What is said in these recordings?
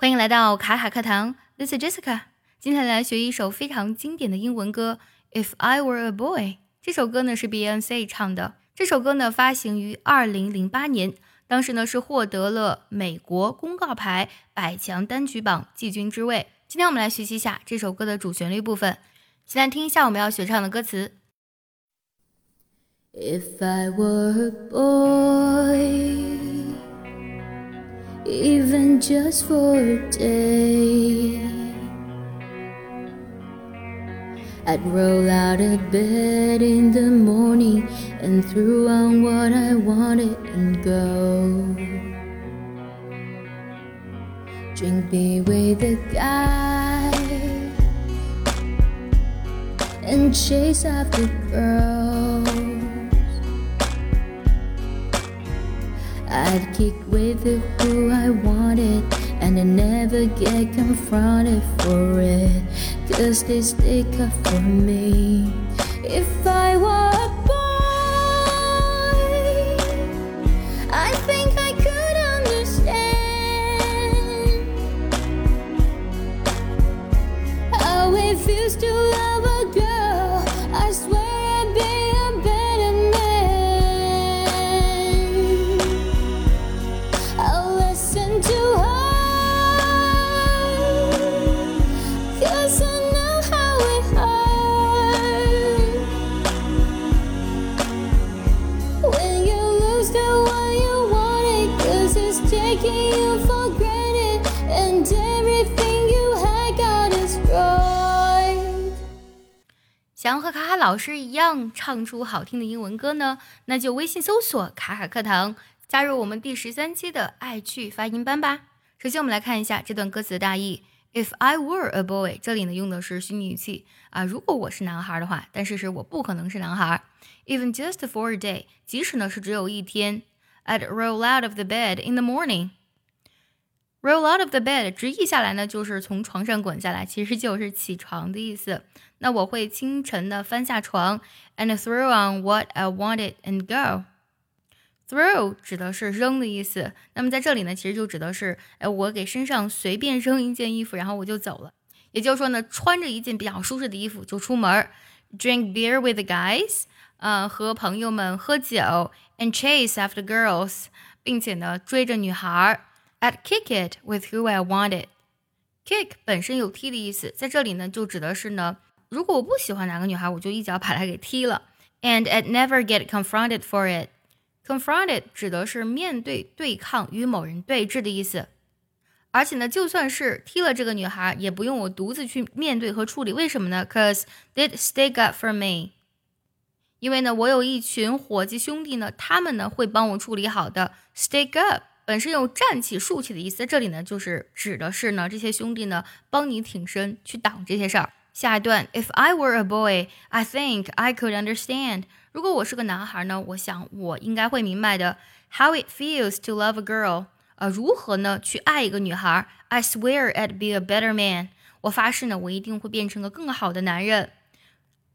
欢迎来到卡卡课堂，This is Jessica。今天来学一首非常经典的英文歌《If I Were a Boy》。这首歌呢是 B N C 唱的。这首歌呢发行于二零零八年，当时呢是获得了美国公告牌百强单曲榜季军之位。今天我们来学习一下这首歌的主旋律部分。先来听一下我们要学唱的歌词。If I were a boy even just for a day. I'd roll out of bed in the morning and throw on what I wanted and go. Drink beer with a guy and chase after girls. I'd kick with who I wanted and I never get confronted for it. Cause they stick up for me. If I were a boy, I think I could understand how it feels to 想要和卡卡老师一样唱出好听的英文歌呢，那就微信搜索“卡卡课堂”，加入我们第十三期的爱趣发音班吧。首先，我们来看一下这段歌词的大意。If I were a boy，这里呢用的是虚拟语气啊，如果我是男孩的话，但是是我不可能是男孩。Even just for a day，即使呢是只有一天。I'd roll out of the bed in the morning。Roll out of the bed，直译下来呢就是从床上滚下来，其实就是起床的意思。那我会清晨的翻下床，and throw on what I wanted and go。 Throw 指的是扔的意思，那么在这里呢，其实就指的是，哎，我给身上随便扔一件衣服，然后我就走了。也就是说呢，穿着一件比较舒适的衣服就出门儿，drink beer with the guys，呃，和朋友们喝酒，and chase after girls，并且呢追着女孩儿，I'd kick it with who I wanted。kick 本身有踢的意思，在这里呢就指的是呢，如果我不喜欢哪个女孩，我就一脚把她给踢了，and I'd never get confronted for it。 Confronted 指的是面对、对抗、与某人对峙的意思。而且呢，就算是踢了这个女孩，也不用我独自去面对和处理。为什么呢？Cause they'd stick up for me。因为呢，我有一群伙计兄弟呢，他们呢会帮我处理好的。Stick up 本身有站起、竖起的意思，在这里呢就是指的是呢这些兄弟呢帮你挺身去挡这些事儿。下一段，If I were a boy, I think I could understand。如果我是个男孩呢，我想我应该会明白的。How it feels to love a girl，呃，如何呢去爱一个女孩？I swear I'd be a better man。我发誓呢，我一定会变成个更好的男人。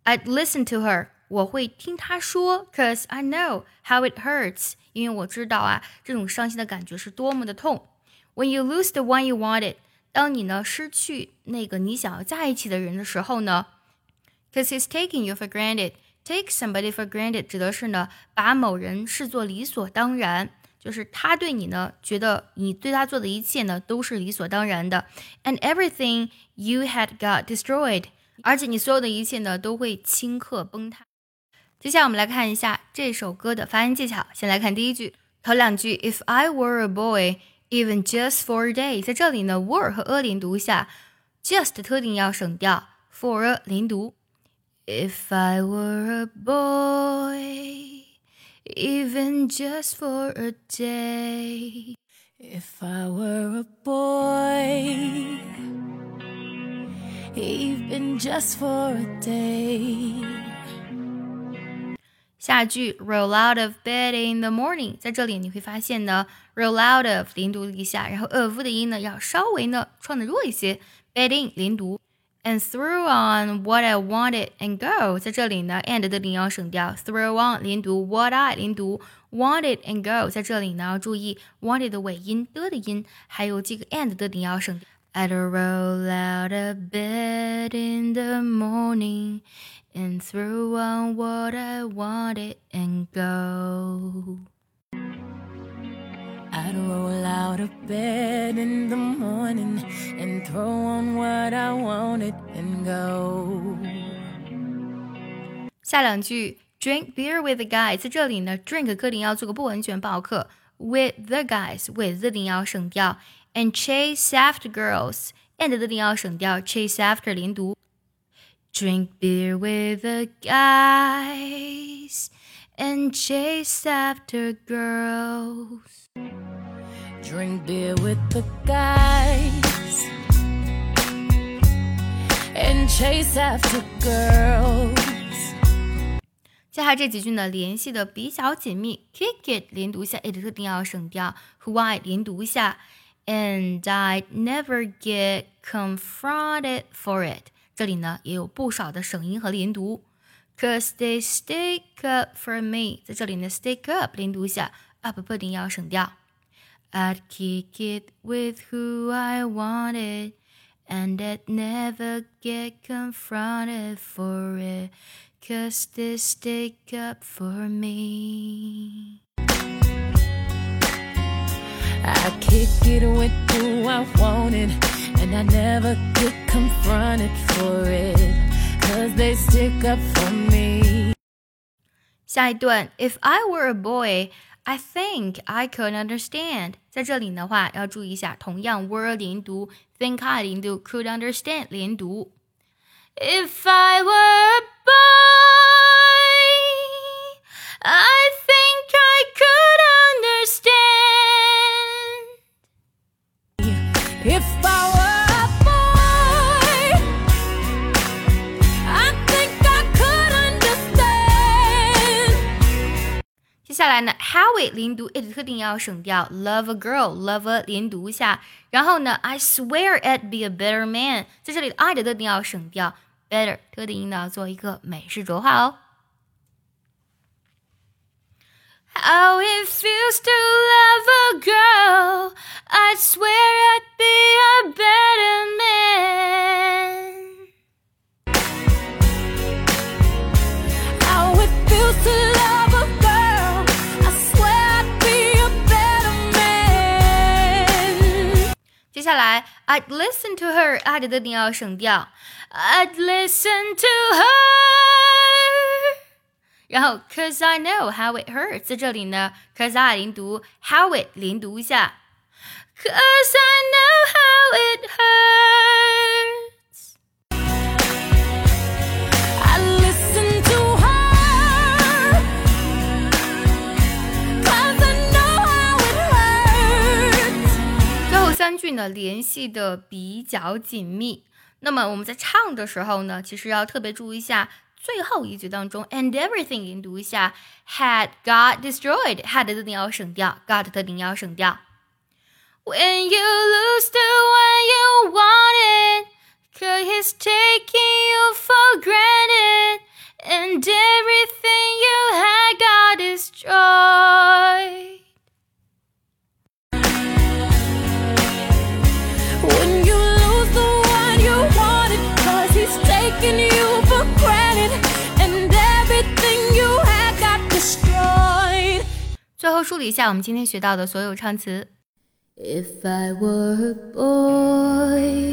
I'd listen to her，我会听她说，cause I know how it hurts，因为我知道啊，这种伤心的感觉是多么的痛。When you lose the one you wanted，当你呢失去那个你想要在一起的人的时候呢，cause he's taking you for granted。 Take somebody for granted 指的是呢，把某人视作理所当然，就是他对你呢，觉得你对他做的一切呢都是理所当然的。And everything you had got destroyed，而且你所有的一切呢都会顷刻崩塌。接下来我们来看一下这首歌的发音技巧。先来看第一句，头两句，If I were a boy, even just for a day，在这里呢，were 和 a 连读一下，just 特定要省掉，for 连读。If I were a boy, even just for a day. If I were a boy, even just for a day. 下句 roll out of bed in the morning，在这里你会发现呢，roll out of 连读一下，然后 of 的音呢要稍微呢创的弱一些，bed in 连读。 and threw on what I wanted and go，在这里呢，and 的零要省掉，throw on 连读，what I 连读 wanted and go，在这里呢要注意 wanted 的尾音的的音，还有这个 and 的音要省。I'd roll out of bed in the morning and throw on what I wanted and go. out of bed in the morning and throw on what I wanted and go. 下两句 drink beer with the guys，在这里呢，drink 课定要做个不完全报课，with the guys，with 的定要省掉，and chase after girls，and 的定要省掉，chase after 连读。Drink beer with the guys and chase after girls. Drink beer with the guys and chase after girls. 接下来这几句呢，联系的比较紧密。Kick it 连读一下，it 特定要省掉。Who I 连读一下，and I'd never get confronted for it。这里呢也有不少的省音和连读。Cause they stick up for me，在这里呢 stick up 连读一下，up 不一定要省掉。 I'd kick it with who I wanted, and I'd never get confronted for it. Cause they stick up for me. I kick it with who I wanted, and I never get confronted for it. Cause they stick up for me. 下一段，If I were a boy, I think I could understand。在这里的话，要注意一下，同样 were 连读，think I 连读，could understand 连读。If I were a boy, I 下来呢，how it 连读，it 特定要省掉，love a girl，love a 连读一下。然后呢，I swear I'd be a better man，在这里的 I 的特定要省掉，better 特定音呢做一个美式浊化哦。How it feels to love a girl, I swear I'd be 下来，I'd listen to her，I'd 的定要省掉，I'd listen to her。然后，cause I know how it hurts，在这里呢，cause I 连读，how it 连读一下，cause I know how it hurts。句呢联系的比较紧密。那么我们在唱的时候呢，其实要特别注意一下最后一句当中，and everything 连读一下，had got destroyed，had 的定要省掉，got 的定要省掉。When you lose the one you wanted, cause he's taking you for granted, and everything you had got destroyed. taking you for granted, and everything you had got destroyed. 最后梳理一下我们今天学到的所有唱词。 If I were a boy,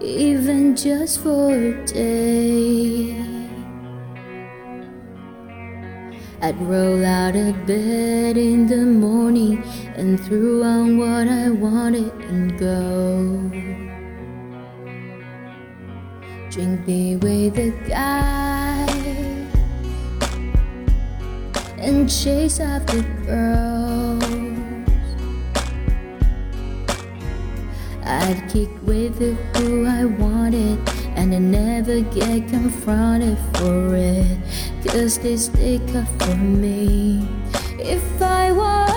even just for a day, I'd roll out of bed in the morning and throw on what I wanted and go. Drink beer with a guy and chase after girls. I'd kick with who I wanted and I never get confronted for it. Cause they stick up for me. If I were